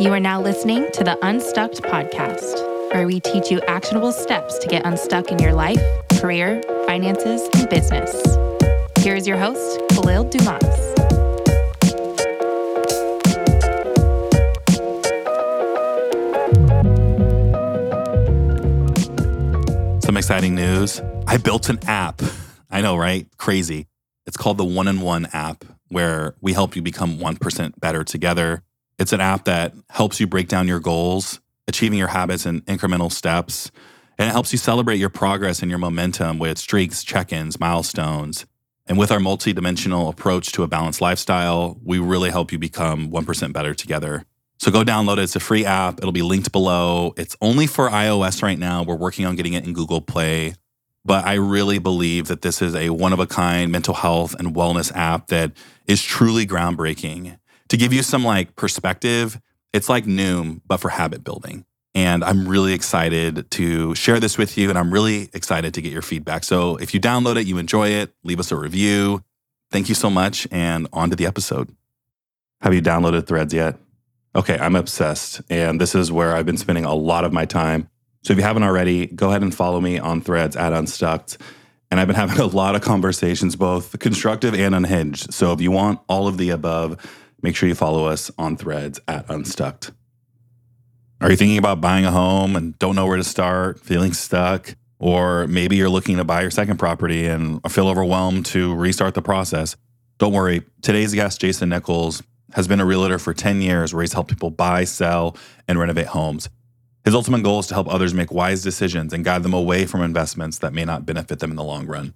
You are now listening to the Unstuck podcast, where we teach you actionable steps to get unstuck in your life, career, finances, and business. Here is your host, Kahlil Dumas. Some exciting news. I built an app. I know, right? Crazy. It's called the One and One app, where we help you become 1% better together. It's an app that helps you break down your goals, achieving your habits in incremental steps, and it helps you celebrate your progress and your momentum with streaks, check ins, milestones. And with our multi-dimensional approach to a balanced lifestyle, we really help you become 1% better together. So go download it. It's a free app. It'll be linked below. It's only for iOS right now. We're working on getting it in Google Play. But I really believe that this is a one of a kind mental health and wellness app that is truly groundbreaking. To give you some like perspective, it's like Noom, but for habit building. And I'm really excited to share this with you. And I'm really excited to get your feedback. So if you download it, you enjoy it, leave us a review. Thank you so much. And on to the episode. Have you downloaded Threads yet? Okay, I'm obsessed. And this is where I've been spending a lot of my time. So if you haven't already, go ahead and follow me on threads at Unstucked. And I've been having a lot of conversations, both constructive and unhinged. So if you want all of the above, make sure you follow us on threads at Unstucked. Are you thinking about buying a home and don't know where to start, feeling stuck? Or maybe you're looking to buy your second property and feel overwhelmed to restart the process. Don't worry. Today's guest, Jason Nichols, has been a realtor for 10 years where he's helped people buy, sell, and renovate homes. His ultimate goal is to help others make wise decisions and guide them away from investments that may not benefit them in the long run.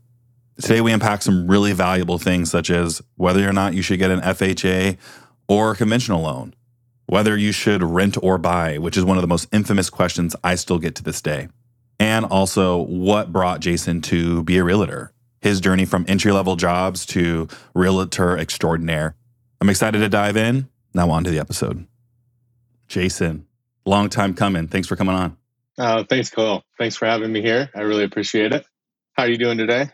Today, we unpack some really valuable things, such as whether or not you should get an FHA or a conventional loan, whether you should rent or buy, which is one of the most infamous questions I still get to this day, and also what brought Jason to be a realtor, his journey from entry level jobs to realtor extraordinaire. I'm excited to dive in. Now, on to the episode. Jason, long time coming. Thanks for coming on. Uh, thanks, Cole. Thanks for having me here. I really appreciate it. How are you doing today?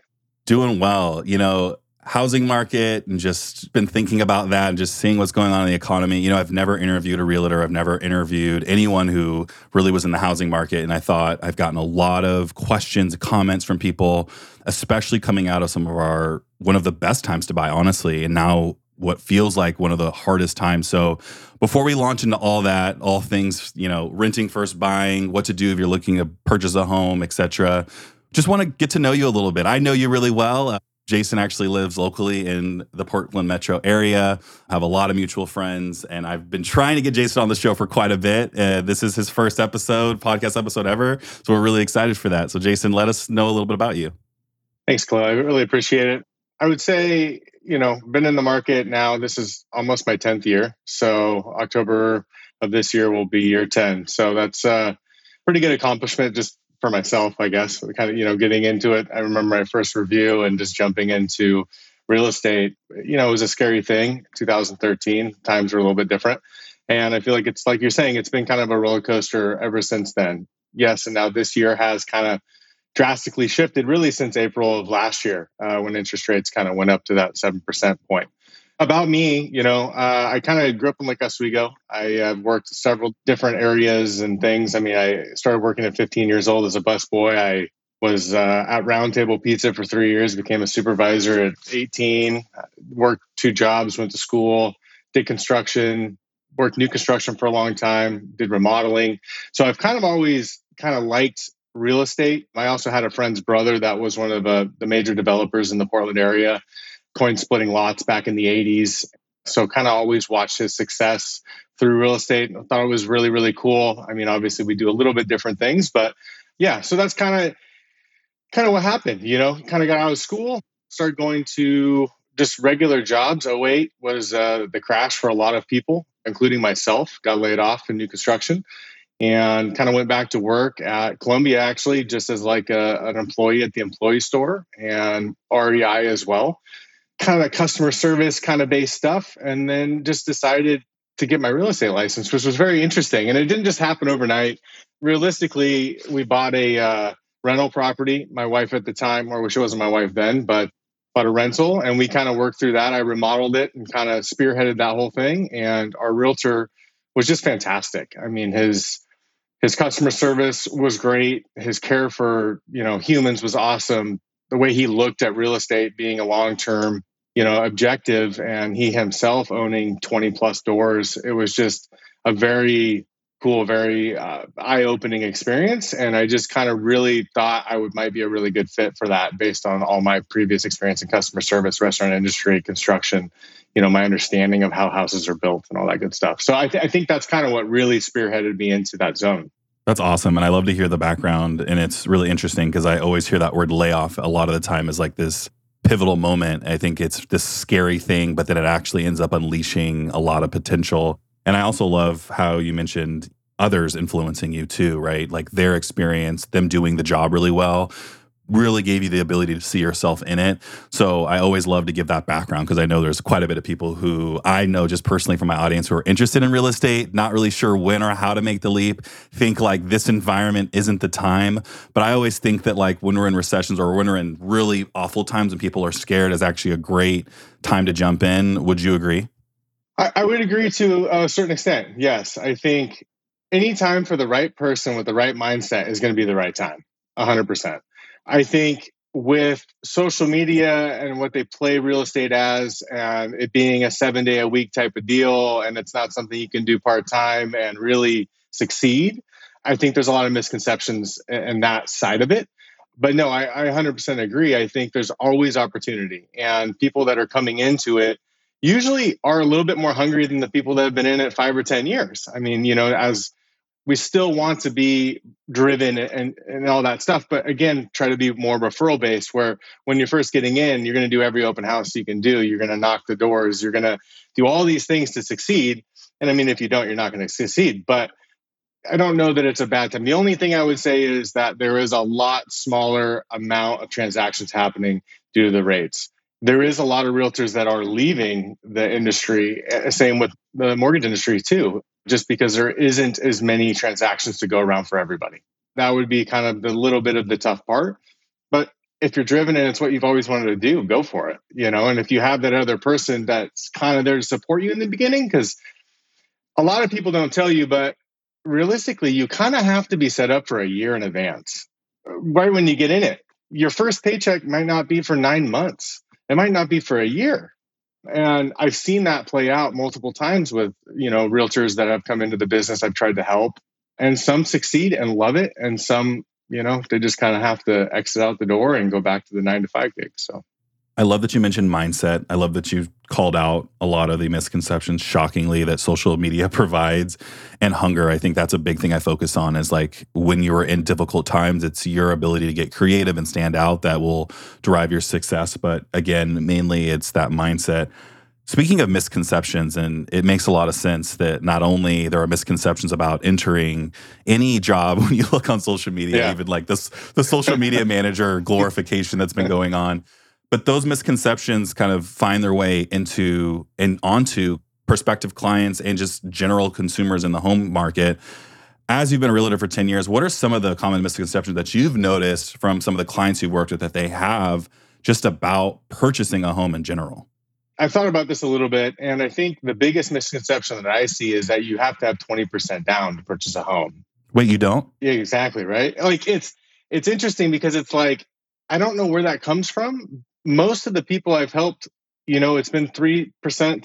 Doing well. You know, housing market and just been thinking about that and just seeing what's going on in the economy. You know, I've never interviewed a realtor. I've never interviewed anyone who really was in the housing market. And I thought I've gotten a lot of questions, comments from people, especially coming out of some of our one of the best times to buy, honestly. And now what feels like one of the hardest times. So before we launch into all that, all things, you know, renting first buying, what to do if you're looking to purchase a home, etc. Just want to get to know you a little bit. I know you really well. Uh, Jason actually lives locally in the Portland metro area. I have a lot of mutual friends, and I've been trying to get Jason on the show for quite a bit. Uh, this is his first episode, podcast episode ever. So we're really excited for that. So, Jason, let us know a little bit about you. Thanks, Chloe. I really appreciate it. I would say, you know, been in the market now. This is almost my 10th year. So, October of this year will be year 10. So, that's a pretty good accomplishment just for myself, I guess, kind of, you know, getting into it. I remember my first review and just jumping into real estate, you know, it was a scary thing. 2013, times were a little bit different. And I feel like it's like you're saying, it's been kind of a roller coaster ever since then. Yes. And now this year has kind of drastically shifted really since April of last year uh, when interest rates kind of went up to that 7% point about me, you know, uh, I kind of grew up in Lake Oswego. I have worked several different areas and things. I mean, I started working at 15 years old as a busboy. I was uh, at Roundtable Pizza for three years, became a supervisor at 18, worked two jobs, went to school, did construction, worked new construction for a long time, did remodeling. So I've kind of always kind of liked real estate. I also had a friend's brother that was one of uh, the major developers in the Portland area coin splitting lots back in the 80s. So kind of always watched his success through real estate. I thought it was really, really cool. I mean, obviously we do a little bit different things, but yeah, so that's kind of kind of what happened, you know, kind of got out of school, started going to just regular jobs. 08 was uh, the crash for a lot of people, including myself, got laid off in new construction and kind of went back to work at Columbia actually just as like a, an employee at the employee store and REI as well kind of customer service kind of based stuff and then just decided to get my real estate license which was very interesting and it didn't just happen overnight realistically we bought a uh, rental property my wife at the time or she wasn't my wife then but bought a rental and we kind of worked through that i remodeled it and kind of spearheaded that whole thing and our realtor was just fantastic. I mean, his his customer service was great. His care for you know humans was awesome. The way he looked at real estate being a long term you know objective, and he himself owning twenty plus doors, it was just a very cool, very uh, eye opening experience. And I just kind of really thought I would might be a really good fit for that based on all my previous experience in customer service, restaurant industry, construction, you know, my understanding of how houses are built and all that good stuff. So I, th- I think that's kind of what really spearheaded me into that zone. That's awesome. And I love to hear the background. And it's really interesting because I always hear that word layoff a lot of the time is like this pivotal moment. I think it's this scary thing, but then it actually ends up unleashing a lot of potential. And I also love how you mentioned others influencing you too, right? Like their experience, them doing the job really well, really gave you the ability to see yourself in it. So I always love to give that background because I know there's quite a bit of people who I know just personally from my audience who are interested in real estate, not really sure when or how to make the leap, think like this environment isn't the time. But I always think that like when we're in recessions or when we're in really awful times and people are scared is actually a great time to jump in. Would you agree? I, I would agree to a certain extent. Yes. I think any time for the right person with the right mindset is going to be the right time 100% i think with social media and what they play real estate as and it being a seven day a week type of deal and it's not something you can do part-time and really succeed i think there's a lot of misconceptions in that side of it. But no I, I 100% agree. I think there's always opportunity and people that are coming into it usually are a little bit more hungry than the people that have been in it five or ten years. I mean you know as we still want to be driven and, and all that stuff but again try to be more referral based where when you're first getting in you're going to do every open house you can do. You're going to knock the doors. You're going to do all these things to succeed. And i mean if you don't you're not going to succeed. But i don't know that it's a bad time. The only thing i would say is that there is a lot smaller amount of transactions happening due to the rates. There is a lot of realtors that are leaving the industry eh, same with the mortgage industry too just because there isn't as many transactions to go around for everybody. That would be kind of the little bit of the tough part. But if you're driven and it's what you've always wanted to do, go for it. You know, and if you have that other person that's kind of there to support you in the beginning, because a lot of people don't tell you, but realistically, you kind of have to be set up for a year in advance. Right when you get in it, your first paycheck might not be for nine months. It might not be for a year and i've seen that play out multiple times with you know realtors that have come into the business i've tried to help and some succeed and love it and some you know they just kind of have to exit out the door and go back to the nine to five gig so I love that you mentioned mindset. I love that you called out a lot of the misconceptions, shockingly, that social media provides and hunger. I think that's a big thing I focus on is like when you're in difficult times, it's your ability to get creative and stand out that will drive your success. But again, mainly it's that mindset. Speaking of misconceptions, and it makes a lot of sense that not only there are misconceptions about entering any job when you look on social media, yeah. even like this the social media manager glorification that's been going on but those misconceptions kind of find their way into and onto prospective clients and just general consumers in the home market. As you've been a realtor for 10 years, what are some of the common misconceptions that you've noticed from some of the clients you've worked with that they have just about purchasing a home in general? I've thought about this a little bit, and I think the biggest misconception that I see is that you have to have 20% down to purchase a home. Wait, you don't? Yeah, exactly, right? Like it's it's interesting because it's like I don't know where that comes from, most of the people I've helped, you know, it's been 3%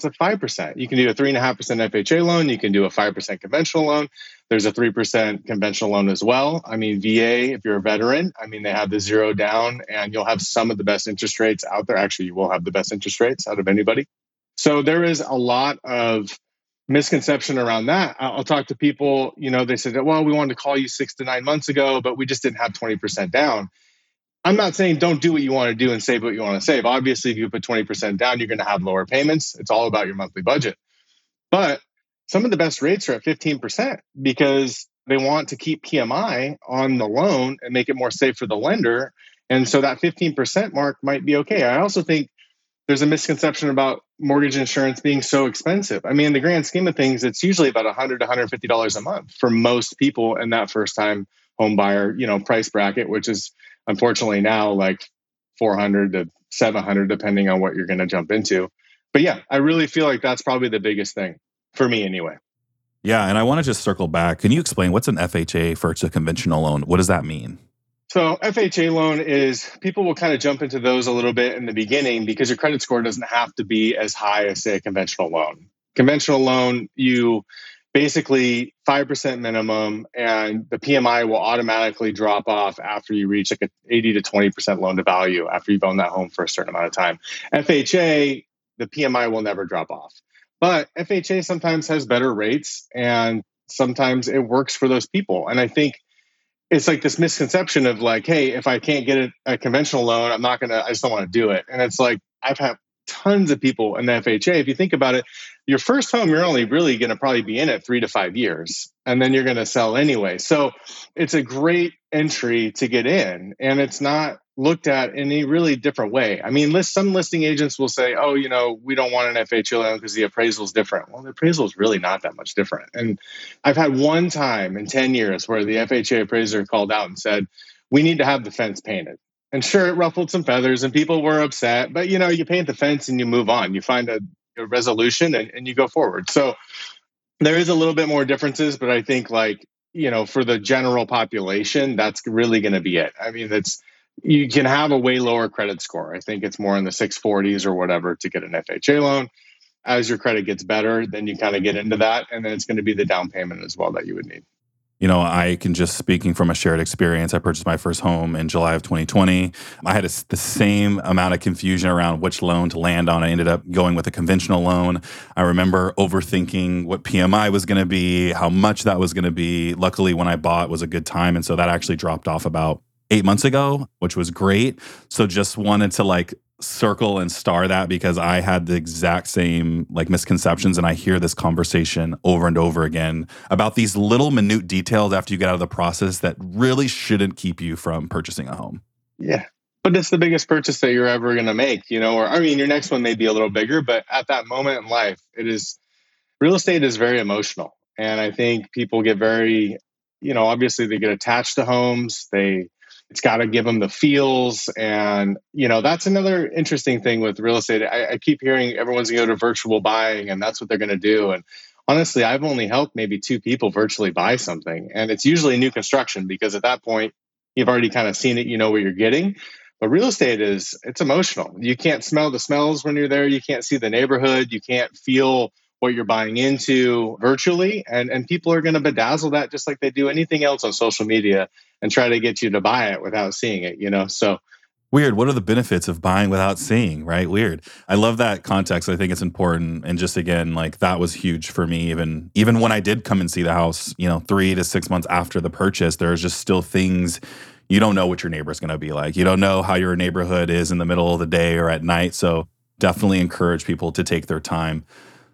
to 5%. You can do a 3.5% FHA loan. You can do a 5% conventional loan. There's a 3% conventional loan as well. I mean, VA, if you're a veteran, I mean, they have the zero down and you'll have some of the best interest rates out there. Actually, you will have the best interest rates out of anybody. So there is a lot of misconception around that. I'll talk to people, you know, they said, that well, we wanted to call you six to nine months ago, but we just didn't have 20% down. I'm not saying don't do what you want to do and save what you want to save. Obviously, if you put 20% down, you're going to have lower payments. It's all about your monthly budget. But some of the best rates are at 15% because they want to keep PMI on the loan and make it more safe for the lender. And so that 15% mark might be okay. I also think there's a misconception about mortgage insurance being so expensive. I mean, in the grand scheme of things, it's usually about 100 to $150 a month for most people in that first time home buyer, you know, price bracket, which is unfortunately now like 400 to 700 depending on what you're going to jump into but yeah i really feel like that's probably the biggest thing for me anyway Yeah, and I want to just circle back. Can you explain what's an FHA versus a conventional loan? What does that mean? So, FHA loan is people will kind of jump into those a little bit in the beginning because your credit score doesn't have to be as high as, say, a conventional loan. Conventional loan, you basically 5% minimum and the PMI will automatically drop off after you reach like a 80 to 20% loan to value after you've owned that home for a certain amount of time. FHA, the PMI will never drop off. But FHA sometimes has better rates and sometimes it works for those people. And I think it's like this misconception of like, hey, if I can't get a, a conventional loan, I'm not gonna, I just don't want to do it. And it's like I've had tons of people in the FHA. If you think about it, your first home, you're only really going to probably be in it three to five years, and then you're going to sell anyway. So it's a great entry to get in, and it's not looked at in a really different way. I mean, list, some listing agents will say, oh, you know, we don't want an FHA loan because the appraisal is different. Well, the appraisal is really not that much different. And I've had one time in 10 years where the FHA appraiser called out and said, we need to have the fence painted. And sure, it ruffled some feathers and people were upset, but you know, you paint the fence and you move on. You find a, a resolution and, and you go forward. So there is a little bit more differences, but I think like, you know, for the general population, that's really going to be it. I mean, it's, you can have a way lower credit score. I think it's more in the 640s or whatever to get an FHA loan. As your credit gets better, then you kind of get into that. And then it's going to be the down payment as well that you would need you know, I can just speaking from a shared experience. I purchased my first home in July of 2020. I had a, the same amount of confusion around which loan to land on. I ended up going with a conventional loan. I remember overthinking what PMI was going to be, how much that was going to be. Luckily, when I bought was a good time, and so that actually dropped off about eight months ago, which was great. So just wanted to like circle and star that because I had the exact same like misconceptions and I hear this conversation over and over again about these little minute details after you get out of the process that really shouldn't keep you from purchasing a home. Yeah. But it's the biggest purchase that you're ever going to make, you know, or I mean your next one may be a little bigger, but at that moment in life, it is real estate is very emotional. And I think people get very, you know, obviously they get attached to homes. They it's got to give them the feels and you know that's another interesting thing with real estate. I, I keep hearing everyone's going to go to virtual buying and that's what they're going to do and honestly i've only helped maybe two people virtually buy something and it's usually new construction because at that point you've already kind of seen it you know what you're getting. But real estate is it's emotional. You can't smell the smells when you're there you can't see the neighborhood you can't feel what you're buying into virtually and and people are going to bedazzle that just like they do anything else on social media and try to get you to buy it without seeing it, you know? So weird. What are the benefits of buying without seeing, right? Weird. I love that context. I think it's important. And just again, like that was huge for me. Even even when I did come and see the house, you know, three to six months after the purchase, there's just still things you don't know what your neighbor's gonna be like. You don't know how your neighborhood is in the middle of the day or at night. So definitely encourage people to take their time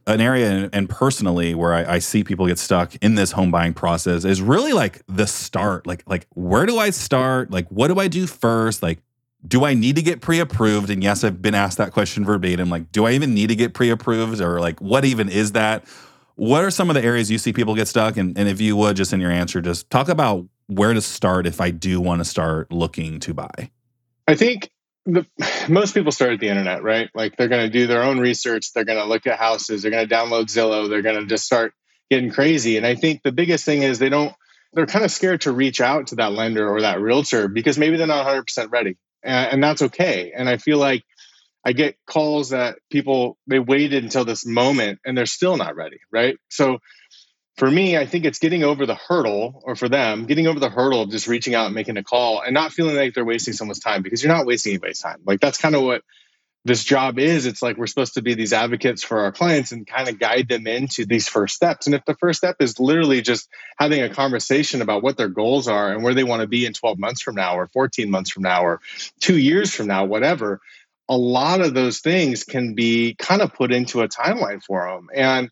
an area and personally where I, I, see people get stuck in this home buying process is really like the start. Like like where do i start? Like what do i do first? Like do i need to get pre-approved? And yes i've been asked that question verbatim. Like do i even need to get pre-approved? Or like what even is that? What are some of the areas you see people get stuck? And, and if you would just in your answer just talk about where to start if i do want to start looking to buy. I think the, most people start at the internet, right? Like they're going to do their own research. They're going to look at houses. They're going to download Zillow. They're going to just start getting crazy. And I think the biggest thing is they don't, they're kind of scared to reach out to that lender or that realtor because maybe they're not 100% ready. And, and that's okay. And I feel like I get calls that people, they waited until this moment and they're still not ready, right? So for me, I think it's getting over the hurdle, or for them, getting over the hurdle of just reaching out and making a call and not feeling like they're wasting someone's time because you're not wasting anybody's time. Like that's kind of what this job is. It's like we're supposed to be these advocates for our clients and kind of guide them into these first steps. And if the first step is literally just having a conversation about what their goals are and where they want to be in 12 months from now, or 14 months from now, or two years from now, whatever, a lot of those things can be kind of put into a timeline for them. And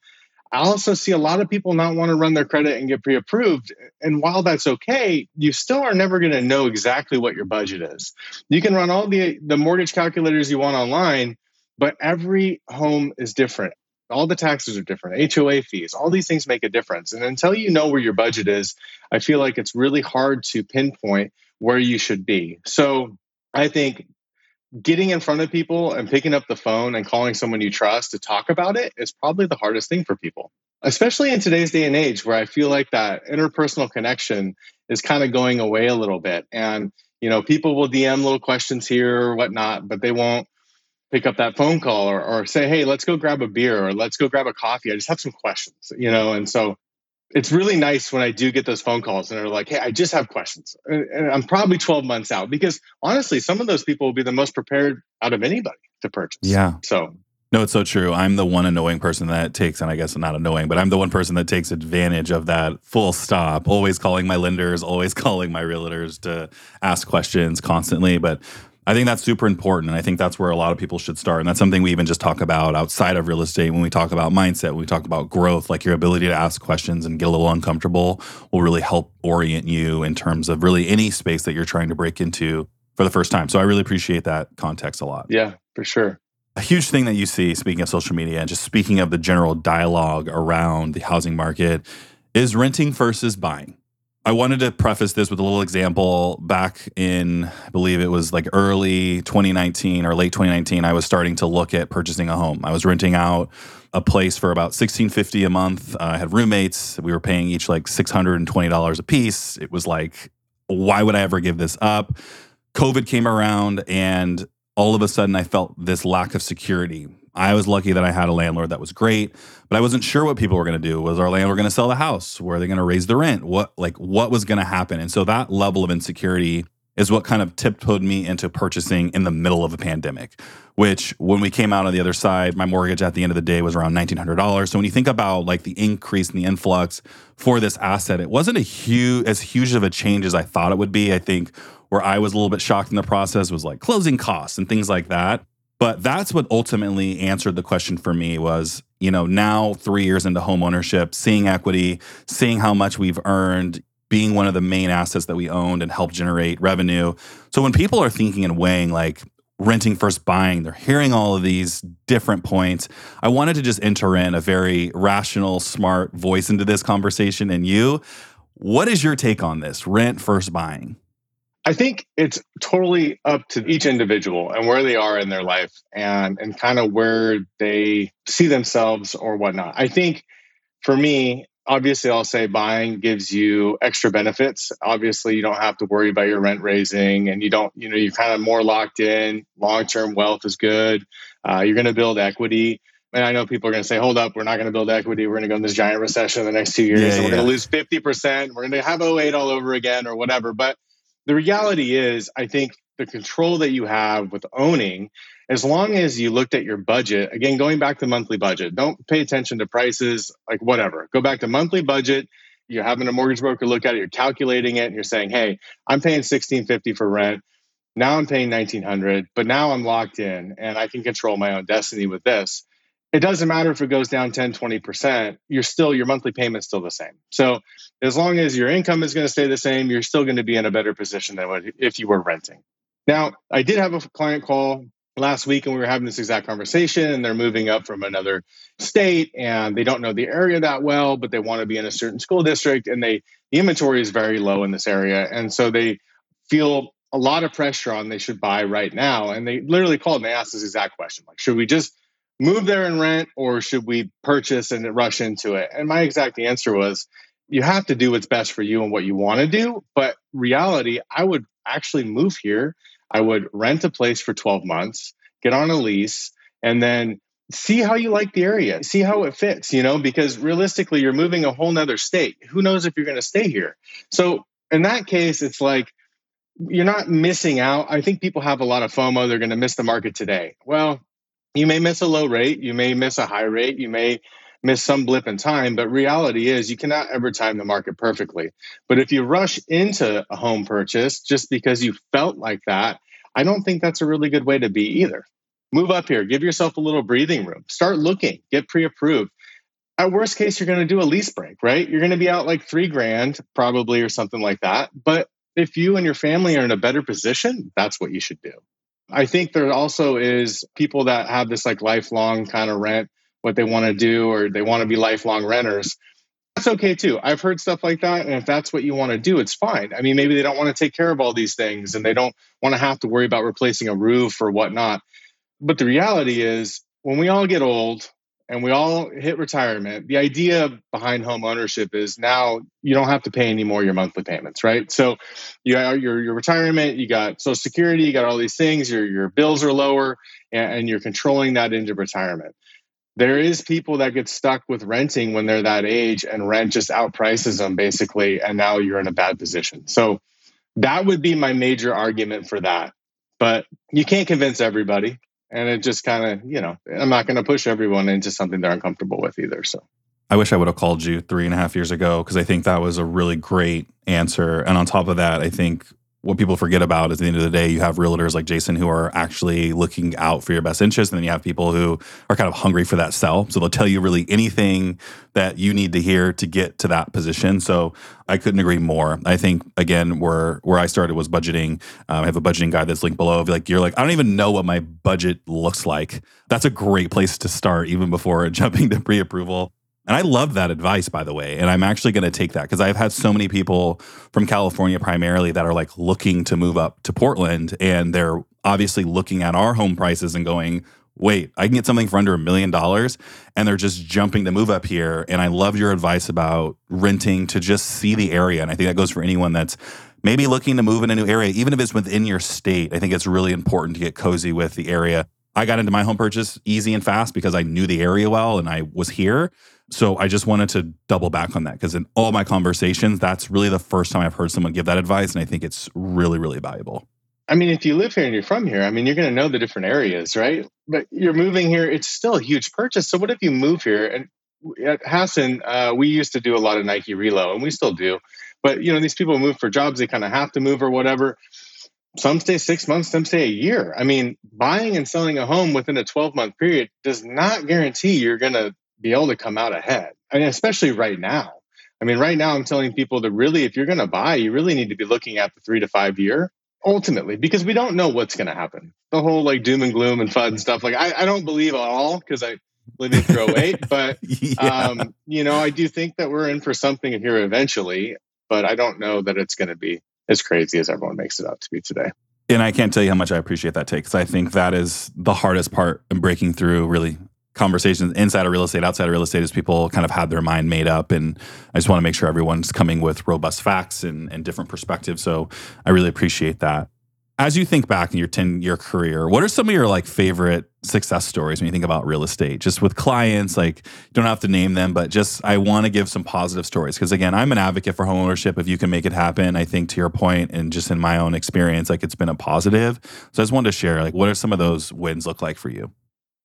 I also see a lot of people not want to run their credit and get pre approved. And while that's okay, you still are never going to know exactly what your budget is. You can run all the, the mortgage calculators you want online, but every home is different. All the taxes are different, HOA fees, all these things make a difference. And until you know where your budget is, I feel like it's really hard to pinpoint where you should be. So I think getting in front of people and picking up the phone and calling someone you trust to talk about it is probably the hardest thing for people, especially in today's day and age where I feel like that interpersonal connection is kind of going away a little bit. And, you know, people will DM little questions here or whatnot, but they won't pick up that phone call or, or say, hey, let's go grab a beer or let's go grab a coffee. I just have some questions, you know? And so it's really nice when I do get those phone calls and they're like, hey, I just have questions. And I'm probably 12 months out because honestly, some of those people will be the most prepared out of anybody to purchase. Yeah. So no, it's so true. I'm the one annoying person that takes, and I guess not annoying, but I'm the one person that takes advantage of that full stop. Always calling my lenders, always calling my realtors to ask questions constantly. But I think that's super important. And I think that's where a lot of people should start. And that's something we even just talk about outside of real estate when we talk about mindset, when we talk about growth, like your ability to ask questions and get a little uncomfortable will really help orient you in terms of really any space that you're trying to break into for the first time. So I really appreciate that context a lot. Yeah, for sure. A huge thing that you see, speaking of social media and just speaking of the general dialogue around the housing market, is renting versus buying. I wanted to preface this with a little example. Back in, I believe it was like early 2019 or late 2019, I was starting to look at purchasing a home. I was renting out a place for about 1650 a month. Uh, I had roommates. We were paying each like $620 a piece. It was like, why would I ever give this up? COVID came around and all of a sudden I felt this lack of security. I was lucky that I had a landlord that was great, but I wasn't sure what people were going to do. Was our landlord going to sell the house? Were they going to raise the rent? What like what was going to happen? And so that level of insecurity is what kind of tiptoed me into purchasing in the middle of a pandemic. Which, when we came out on the other side, my mortgage at the end of the day was around nineteen hundred dollars. So when you think about like the increase and the influx for this asset, it wasn't a huge as huge of a change as I thought it would be. I think where I was a little bit shocked in the process was like closing costs and things like that. But that's what ultimately answered the question for me was, you know, now 3 years into home ownership, seeing equity, seeing how much we've earned, being one of the main assets that we owned and help generate revenue. So when people are thinking and weighing like renting first buying, they're hearing all of these different points. I wanted to just enter in a very rational, smart voice into this conversation and you, what is your take on this? Rent first buying? I think it's totally up to each individual and where they are in their life and and kind of where they see themselves or whatnot. I think for me, obviously I'll say buying gives you extra benefits. Obviously, you don't have to worry about your rent raising and you don't, you know, you're kind of more locked in. Long-term wealth is good. Uh, you're going to build equity. And I know people are going to say, hold up, we're not going to build equity. We're going to go in this giant recession in the next two years yeah, and we're yeah. going to lose 50%. We're going to have 08 all over again or whatever. But the reality is, I think the control that you have with owning, as long as you looked at your budget, again, going back to monthly budget, don't pay attention to prices, like whatever. Go back to monthly budget. You're having a mortgage broker look at it, you're calculating it, and you're saying, hey, I'm paying 1650 for rent. Now I'm paying 1900, but now I'm locked in and I can control my own destiny with this it doesn't matter if it goes down 10 20% you're still your monthly payment's still the same. So as long as your income is going to stay the same you're still going to be in a better position than if you were renting. Now i did have a client call last week and we were having this exact conversation and they're moving up from another state and they don't know the area that well but they want to be in a certain school district and they the inventory is very low in this area and so they feel a lot of pressure on they should buy right now and they literally called and they asked this exact question like should we just move there and rent or should we purchase and rush into it? And my exact answer was you have to do what's best for you and what you want to do. But reality, I would actually move here. I would rent a place for 12 months, get on a lease, and then see how you like the area, see how it fits, you know, because realistically, you're moving a whole nother state. Who knows if you're going to stay here? So in that case, it's like, you're not missing out. I think people have a lot of FOMO. They're going to miss the market today. Well, you may miss a low rate, you may miss a high rate, you may miss some blip in time, but reality is you cannot ever time the market perfectly. But if you rush into a home purchase just because you felt like that, I don't think that's a really good way to be either. Move up here, give yourself a little breathing room, start looking, get pre approved. At worst case, you're going to do a lease break, right? You're going to be out like three grand probably or something like that. But if you and your family are in a better position, that's what you should do. I think there also is people that have this like lifelong kind of rent, what they want to do, or they want to be lifelong renters. that's okay too. I've heard stuff like that. And if that's what you want to do, it's fine. I mean, maybe they don't want to take care of all these things and they don't want to have to worry about replacing a roof or whatnot. But the reality is, when we all get old and we all hit retirement, the idea behind home ownership is now you don't have to pay anymore your monthly payments, right? So you got your, your retirement, you got social security, you got all these things, your, your bills are lower, and, and you're controlling that into retirement. There is people that get stuck with renting when they're that age and rent just outprices them basically and now you're in a bad position. So that would be my major argument for that. But you can't convince everybody and it just kind of you know i'm not going to push everyone into something they're uncomfortable with either so I wish I would have called you three and a half years ago because I think that was a really great answer. And on top of that, I think what people forget about is at the end of the day, you have realtors like Jason who are actually looking out for your best interest. And then you have people who are kind of hungry for that sell. So they'll tell you really anything that you need to hear to get to that position. So I couldn't agree more. I think again, where where I started was budgeting. Um, I have a budgeting guide that's linked below. Like you're like, I don't even know what my budget looks like. That's a great place to start, even before jumping to pre-approval. And I love that advice, by the way. And I'm actually going to take that because I've had so many people from California primarily that are like looking to move up to Portland. And they're obviously looking at our home prices and going, wait, I can get something for under a million dollars. And they're just jumping to move up here. And I love your advice about renting to just see the area. And I think that goes for anyone that's maybe looking to move in a new area, even if it's within your state. I think it's really important to get cozy with the area. I got into my home purchase easy and fast because I knew the area well and I was here. So I just wanted to double back on that because in all my conversations, that's really the first time I've heard someone give that advice. And I think it's really, really valuable. I mean, if you live here and you're from here, I mean, you're going to know the different areas, right? But you're moving here, it's still a huge purchase. So what if you move here? And at Hasson, uh, we used to do a lot of Nike Relo, and we still do. But you know, these people move for jobs; they kind of have to move or whatever. Some stay six months, some stay a year. I mean, buying and selling a home within a 12 month period does not guarantee you're going to be able to come out ahead. I mean, especially right now. I mean, right now, I'm telling people that really, if you're going to buy, you really need to be looking at the three to five year ultimately because we don't know what's going to happen. The whole like doom and gloom and fun stuff. Like, I, I don't believe at all because I live in throw eight, but, yeah. um, you know, I do think that we're in for something here eventually, but I don't know that it's going to be as crazy as everyone makes it out to be today. And I can't tell you how much I appreciate that take because I think that is the hardest part in breaking through really conversations inside of real estate, outside of real estate, is people kind of had their mind made up. And I just want to make sure everyone's coming with robust facts and, and different perspectives. So I really appreciate that. As you think back in your 10 year career, what are some of your like favorite success stories when you think about real estate? Just with clients, like you don't have to name them, but just I want to give some positive stories. Because again, I'm an advocate for homeownership. If you can make it happen, I think to your point, and just in my own experience, like it's been a positive. So I just wanted to share, like, what are some of those wins look like for you?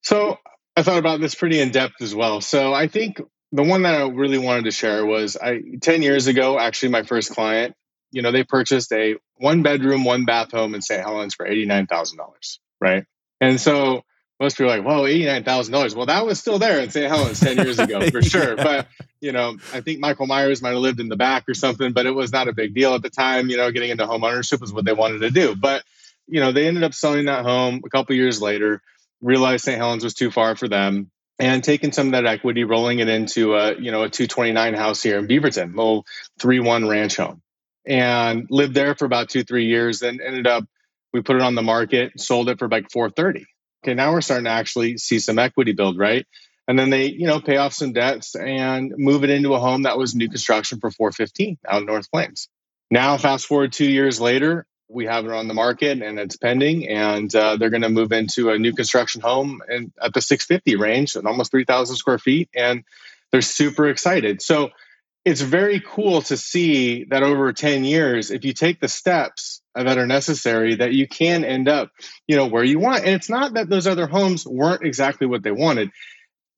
So I thought about this pretty in depth as well. So I think the one that I really wanted to share was I 10 years ago, actually my first client, you know, they purchased a one bedroom, one bath home in St. Helens for $89,000, right? And so most people are like, whoa, $89,000. Well, that was still there in St. Helens 10 years ago for sure. But, you know, I think Michael Myers might have lived in the back or something, but it was not a big deal at the time. You know, getting into home ownership was what they wanted to do. But, you know, they ended up selling that home a couple years later realized St. Helens was too far for them and taking some of that equity, rolling it into a you know a 229 house here in Beaverton, little three one ranch home, and lived there for about two three years. Then ended up we put it on the market, sold it for like 430. Okay, now we're starting to actually see some equity build, right? And then they you know pay off some debts and move it into a home that was new construction for 415 out in North Plains. Now, fast forward two years later, we have it on the market and it's pending and uh, they're going to move into a new construction home and at the 650 range and almost 3000 square feet and they're super excited. So it's very cool to see that over 10 years if you take the steps that are necessary that you can end up you know where you want. And it's not that those other homes weren't exactly what they wanted.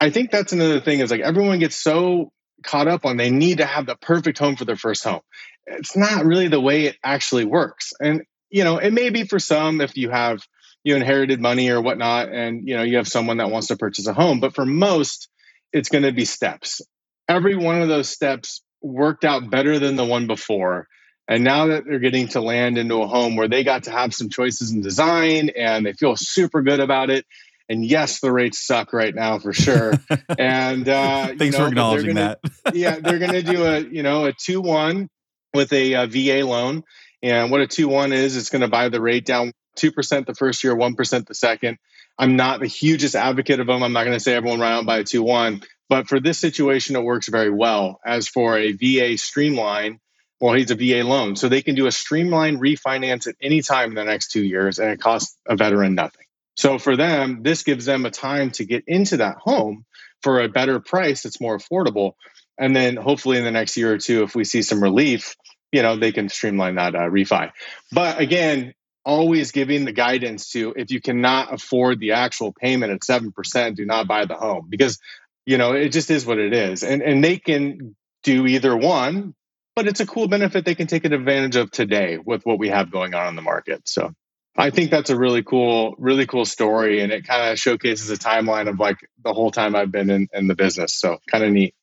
I think that's another thing is like everyone gets so caught up on they need to have the perfect home for their first home it's not really the way it actually works. And, you know, it may be for some if you have, you inherited money or whatnot, and, you know, you have someone that wants to purchase a home. But for most, it's going to be steps. Every one of those steps worked out better than the one before. And now that they're getting to land into a home where they got to have some choices in design and they feel super good about it, And yes, the rates suck right now for sure. and uh, thanks you know, for acknowledging gonna, that. yeah, they're going to do a you know a two one with a, a VA loan. And what a two one is, it's going to buy the rate down two percent the first year, one percent the second. I'm not the hugest advocate of them. I'm not going to say everyone run out by a two one, but for this situation, it works very well. As for a VA streamline, well, he's a VA loan. So they can do a streamline refinance at any time in the next two years, and it costs a veteran nothing. So for them, this gives them a time to get into that home for a better price that's more affordable. And then hopefully in the next year or two, if we see some relief, you know, they can streamline that uh, refi. But again, always giving the guidance to if you cannot afford the actual payment at 7%, do not buy the home because, you know, it just is what it is. And, and they can do either one, but it's a cool benefit they can take advantage of today with what we have going on in the market. So I think that's a really cool, really cool story. And it kind of showcases a timeline of like the whole time I've been in, in the business. So kind of neat.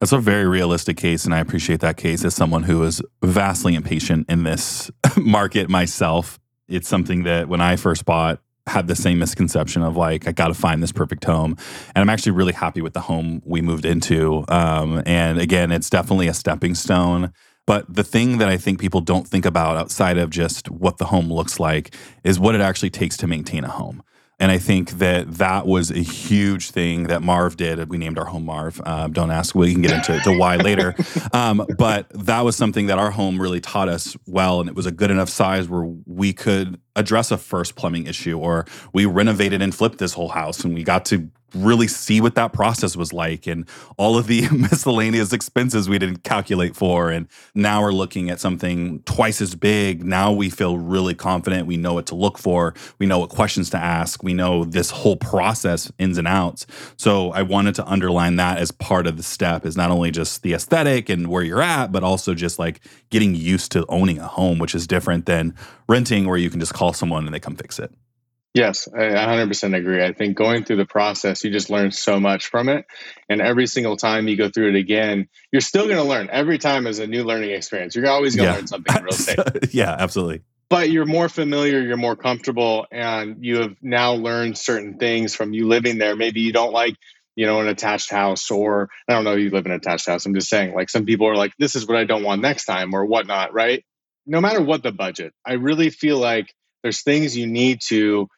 That's a very realistic case, and I appreciate that case as someone who is vastly impatient in this market myself. It's something that when I first bought, had the same misconception of like I got to find this perfect home, and I'm actually really happy with the home we moved into. Um, and again, it's definitely a stepping stone. But the thing that I think people don't think about outside of just what the home looks like is what it actually takes to maintain a home. And I think that that was a huge thing that Marv did. We named our home Marv. Um, don't ask. We can get into to why later. Um, but that was something that our home really taught us well. And it was a good enough size where we could address a first plumbing issue or we renovated and flipped this whole house and we got to really see what that process was like and all of the miscellaneous expenses we didn't calculate for. And now we're looking at something twice as big. Now we feel really confident. We know what to look for. We know what questions to ask. We know this whole process ins and outs. So I wanted to underline that as part of the step is not only just the aesthetic and where you're at, but also just like getting used to owning a home, which is different than renting where you can just call someone and they come fix it. Yes, I 100% agree. I think going through the process, you just learn so much from it. And every single time you go through it again, you're still going to learn. Every time is a new learning experience. You're always going to yeah. learn something in real estate. yeah, absolutely. But you're more familiar, you're more comfortable, and you have now learned certain things from you living there. Maybe you don't like, you know, an attached house, or I don't know, you live in an attached house. I'm just saying, like, some people are like, this is what I don't want next time, or whatnot, right? No matter what the budget, I really feel like there's things you need to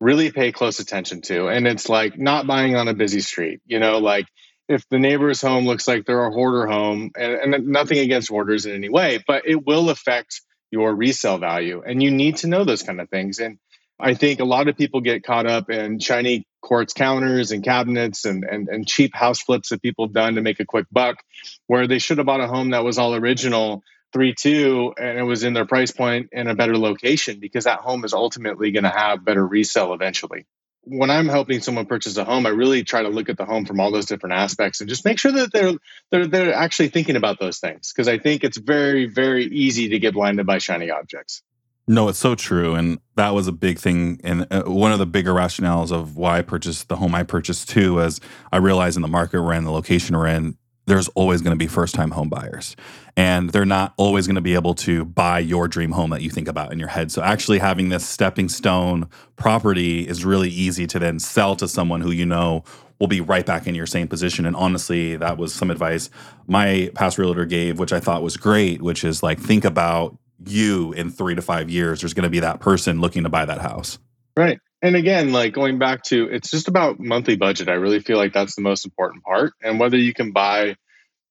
really pay close attention to. And it's like not buying on a busy street, you know, like if the neighbor's home looks like they're a hoarder home, and, and nothing against hoarders in any way, but it will affect your resale value. And you need to know those kind of things. And I think a lot of people get caught up in shiny quartz counters and cabinets and, and, and cheap house flips that people have done to make a quick buck, where they should have bought a home that was all original three two and it was in their price point in a better location because that home is ultimately going to have better resale eventually when i'm helping someone purchase a home i really try to look at the home from all those different aspects and just make sure that they're they're, they're actually thinking about those things because i think it's very very easy to get blinded by shiny objects no, it's so true. And that was a big thing. And uh, one of the bigger rationales of why I purchased the home I purchased too, is I realized in the market we're in, the location we're in, there's always going to be first time home buyers. And they're not always going to be able to buy your dream home that you think about in your head. So, actually, having this stepping stone property is really easy to then sell to someone who you know will be right back in your same position. And honestly, that was some advice my past realtor gave, which I thought was great, which is like, think about you in three to five years. There's going to be that person looking to buy that house. Right. And again, like going back to it's just about monthly budget. I really feel like that's the most important part. And whether you can buy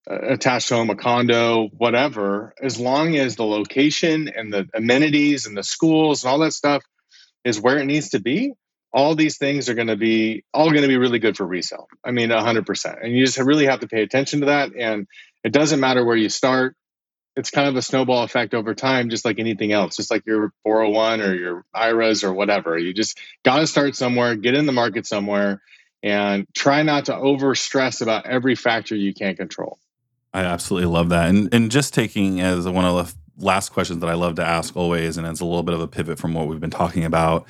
a attached home, a condo, whatever, as long as the location and the amenities and the schools and all that stuff is where it needs to be, all these things are going to be all going to be really good for resale. I mean, 100%. And you just really have to pay attention to that. And it doesn't matter where you start it's kind of a snowball effect over time, just like anything else, just like your 401 or your IRAs or whatever. You just got to start somewhere, get in the market somewhere, and try not to over stress about every factor you can't control. I absolutely love that. And, and just taking as one of the last questions that I love to ask always, and it's a little bit of a pivot from what we've been talking about.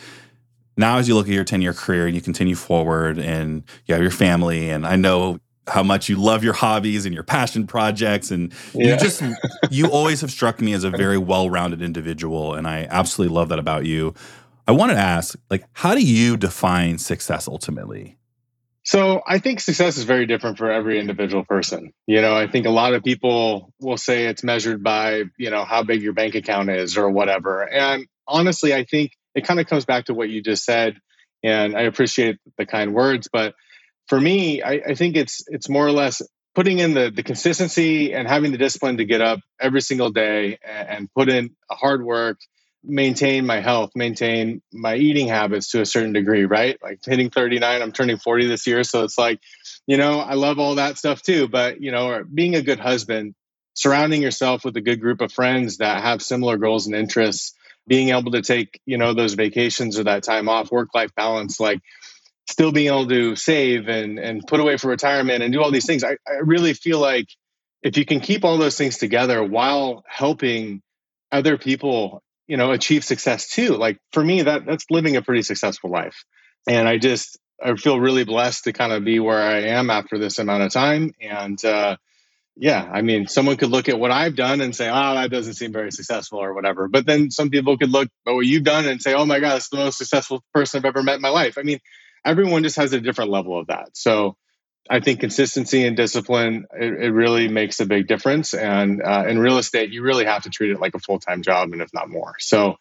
Now, as you look at your 10 year career and you continue forward and you have your family, and I know how much you love your hobbies and your passion projects and yeah. you just you always have struck me as a very well-rounded individual and i absolutely love that about you I wanted to ask, like, how do you define success ultimately? So I think success is very different for every individual person. You know, I think a lot of people will say it's measured by, you know, how big your bank account is or whatever. And honestly, I think it kind of comes back to what you just said. And I appreciate the kind words, but for me, I, I think it's it's more or less putting in the the consistency and having the discipline to get up every single day and, and put in hard work maintain my health, maintain my eating habits to a certain degree, right? Like hitting 39, I'm turning 40 this year. So it's like, you know, I love all that stuff too. But, you know, being a good husband, surrounding yourself with a good group of friends that have similar goals and interests, being able to take, you know, those vacations or that time off, work life balance, like still being able to save and, and put away for retirement and do all these things. I, I really feel like if you can keep all those things together while helping other people you know achieve success too like for me that that's living a pretty successful life. And i just i feel really blessed to kind of be where i am after this amount of time. And uh yeah i mean someone could look at what i've done and say oh that doesn't seem very successful or whatever. But then some people could look at what you've done and say oh my god it's the most successful person i've ever met in my life. I mean everyone just has a different level of that so I think consistency and discipline it, it really makes a big difference. And uh, in real estate, you really have to treat it like a full time job, and if not more. So,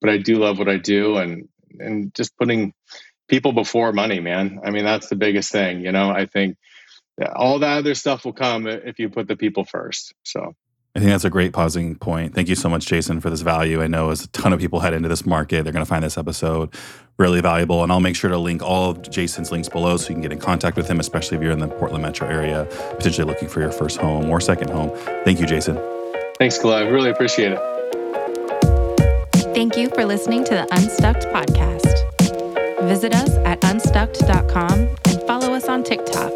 but I do love what I do, and and just putting people before money, man. I mean, that's the biggest thing. You know, I think all that other stuff will come if you put the people first. So I think that's a great pausing point. Thank you so much, Jason, for this value. I know as a ton of people head into this market, they're going to find this episode really valuable. And I'll make sure to link all of Jason's links below so you can get in contact with him, especially if you're in the Portland metro area, potentially looking for your first home or second home. Thank you, Jason. Thanks, Kahlil. Really appreciate it. Thank you for listening to the Unstucked podcast. Visit us at unstucked.com and follow us on TikTok